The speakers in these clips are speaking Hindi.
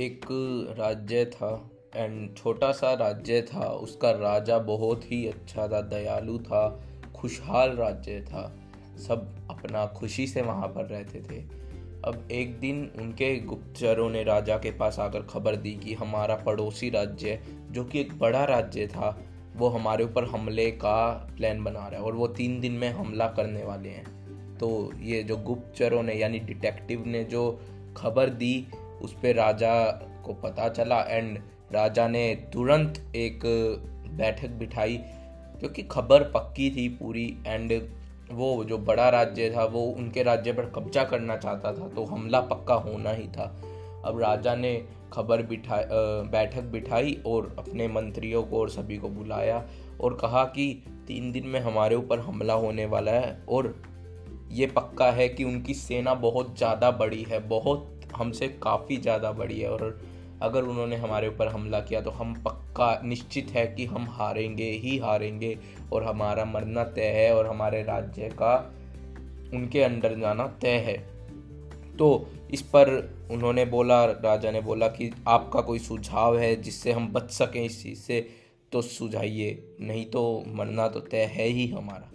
एक राज्य था एंड छोटा सा राज्य था, उसका राजा बहुत ही अच्छा था, दयालु था, खुशहाल राज्य था। सब अपना खुशी से वहाँ पर रहते थे। अब एक दिन उनके गुप्तचरों ने राजा के पास आकर खबर दी कि हमारा पड़ोसी राज्य, जो कि एक बड़ा राज्य था, वो हमारे ऊपर हमले का प्लान बना रहा है और वो तीन दिन में हमला करने वाले हैं। तो ये जो गुप्तचरों ने, यानी डिटेक्टिव ने जो खबर दी उस पर राजा को पता चला एंड राजा ने तुरंत एक बैठक बिठाई क्योंकि खबर पक्की थी पूरी एंड वो जो बड़ा राज्य था, वो उनके राज्य पर कब्जा करना चाहता था तो हमला पक्का होना ही था। अब राजा ने खबर बिठा बैठक बिठाई और अपने मंत्रियों को और सभी को बुलाया और कहा कि तीन दिन में हमारे ऊपर हमला होने वाला है और ये पक्का है कि उनकी सेना बहुत ज़्यादा बड़ी है, बहुत हमसे काफ़ी ज़्यादा बड़ी है और अगर उन्होंने हमारे ऊपर हमला किया तो हम पक्का निश्चित है कि हम हारेंगे ही हारेंगे और हमारा मरना तय है और हमारे राज्य का उनके अंडर जाना तय है। तो इस पर उन्होंने बोला, राजा ने बोला कि आपका कोई सुझाव है जिससे हम बच सकें इस चीज़ से तो सुझाइए, नहीं तो मरना तो तय है ही हमारा।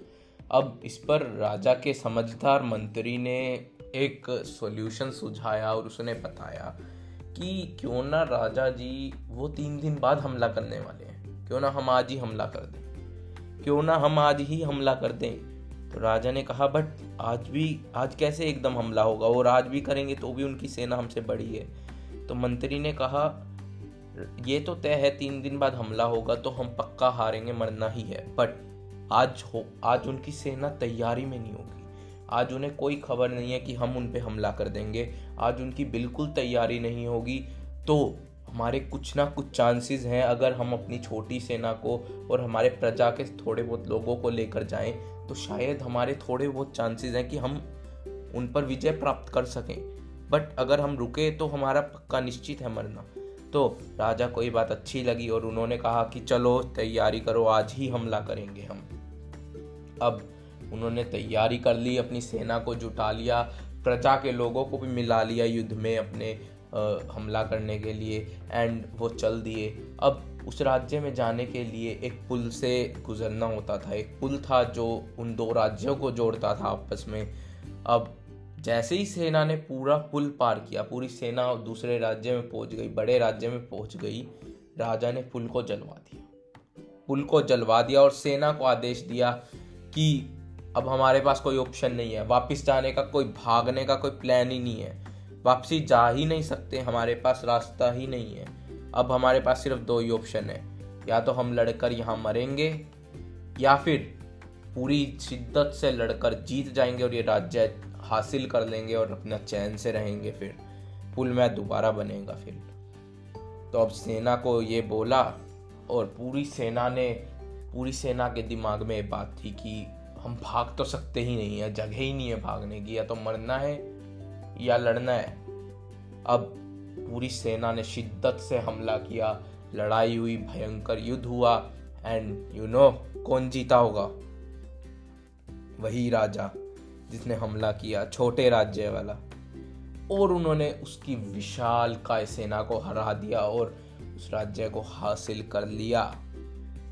अब इस पर राजा के समझदार मंत्री ने एक सॉल्यूशन सुझाया और उसने बताया कि क्यों ना राजा जी वो तीन दिन बाद हमला करने वाले हैं। क्यों ना हम आज ही हमला कर दें। क्यों ना हम आज ही हमला कर दें। तो राजा ने कहा, बट आज भी, आज कैसे एकदम हमला होगा? और आज भी करेंगे तो भी उनकी सेना हमसे बड़ी है। तो मंत्री ने कहा, ये तो तय है, तीन दिन बाद हमला होगा तो हम पक्का हारेंगे, मरना ही है। बट आज हो, आज उनकी सेना तैयारी में नहीं होगी। आज उन्हें कोई खबर नहीं है कि हम उन पर हमला कर देंगे। आज उनकी बिल्कुल तैयारी नहीं होगी। तो हमारे कुछ ना कुछ चांसेस हैं अगर हम अपनी छोटी सेना को और हमारे प्रजा के थोड़े बहुत लोगों को लेकर जाएँ तो शायद हमारे थोड़े बहुत चांसेस हैं कि हम उन पर विजय प्राप्त कर सकें। बट अगर हम रुके तो हमारा पक्का निश्चित है मरना। तो राजा को ये बात अच्छी लगी और उन्होंने कहा कि चलो, तैयारी करो, आज ही हमला करेंगे हम। अब उन्होंने तैयारी कर ली अपनी सेना को जुटा लिया प्रजा के लोगों को भी मिला लिया युद्ध में अपने आ, हमला करने के लिए एंड वो चल दिए। अब उस राज्य में जाने के लिए एक पुल से गुजरना होता था। एक पुल था जो उन दो राज्यों को जोड़ता था आपस में। अब जैसे ही सेना ने पूरा पुल पार किया पूरी सेना दूसरे राज्य में पहुँच गई बड़े राज्य में पहुँच गई राजा ने पुल को जलवा दिया। पुल को जलवा दिया और सेना को आदेश दिया कि अब हमारे पास कोई ऑप्शन नहीं है। वापस जाने का, कोई भागने का कोई प्लान ही नहीं है। वापसी जा ही नहीं सकते, हमारे पास रास्ता ही नहीं है। अब हमारे पास सिर्फ़ दो ही ऑप्शन है। या तो हम लड़कर यहाँ मरेंगे, या फिर पूरी शिद्दत से लड़कर जीत जाएँगे और ये राज्य हासिल कर लेंगे और अपना चैन से रहेंगे फिर। पुल में दोबारा बनेगा फिर। तो अब सेना को ये बोला और पूरी सेना ने, पूरी सेना के दिमाग में बात थी कि हम भाग तो सकते ही नहीं है जगह ही नहीं है भागने की या तो मरना है या लड़ना है। अब पूरी सेना ने शिद्दत से हमला किया लड़ाई हुई भयंकर युद्ध हुआ एंड यू नो कौन जीता होगा? वही राजा जिसने हमला किया छोटे राज्य वाला। और उन्होंने उसकी विशाल काय सेना को हरा दिया और उस राज्य को हासिल कर लिया।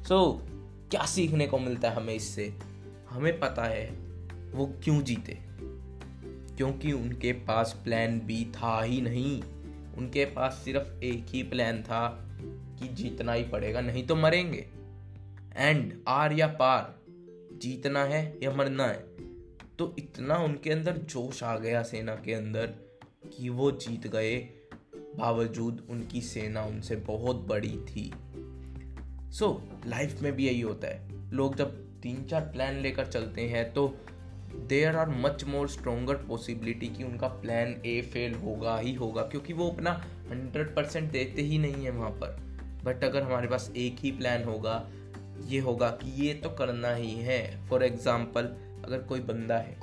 सो so, क्या सीखने को मिलता है हमें इससे? हमें पता है वो क्यों जीते। क्योंकि उनके पास प्लान बी था ही नहीं। उनके पास सिर्फ़ एक ही प्लान था कि जीतना ही पड़ेगा नहीं तो मरेंगे। एंड आर या पार जीतना है या मरना है तो इतना उनके अंदर जोश आ गया सेना के अंदर कि वो जीत गए। बावजूद उनकी सेना उनसे बहुत बड़ी थी। सो so, लाइफ में भी यही होता है। लोग जब तीन चार प्लान लेकर चलते हैं तो there are much more stronger possibility कि उनका प्लान ए फेल होगा ही होगा, क्योंकि वो अपना हंड्रेड परसेंट देते ही नहीं है वहाँ पर। बट अगर हमारे पास एक ही प्लान होगा, ये होगा कि ये तो करना ही है। फॉर एग्ज़ाम्पल अगर कोई बंदा है,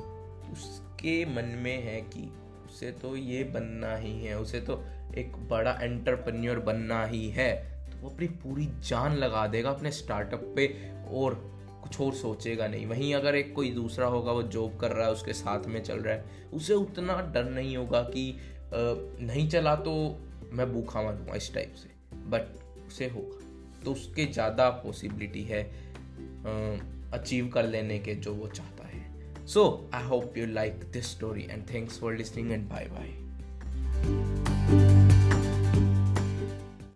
उसके मन में है कि उसे तो ये बनना ही है, उसे तो एक बड़ा एंटरप्रेन्योर बनना ही है तो वो अपनी पूरी जान लगा देगा अपने स्टार्टअप पे, और कुछ और सोचेगा नहीं। वहीं अगर एक कोई दूसरा होगा, वो जॉब कर रहा है, उसके साथ में चल रहा है, उसे उतना डर नहीं होगा कि नहीं चला तो मैं भूखा मरूँगा इस टाइप से। बट उसे होगा। तो उसके ज़्यादा पॉसिबिलिटी है अचीव कर लेने के जो वो चाहता है। So I hope you like this story and thanks for listening and bye bye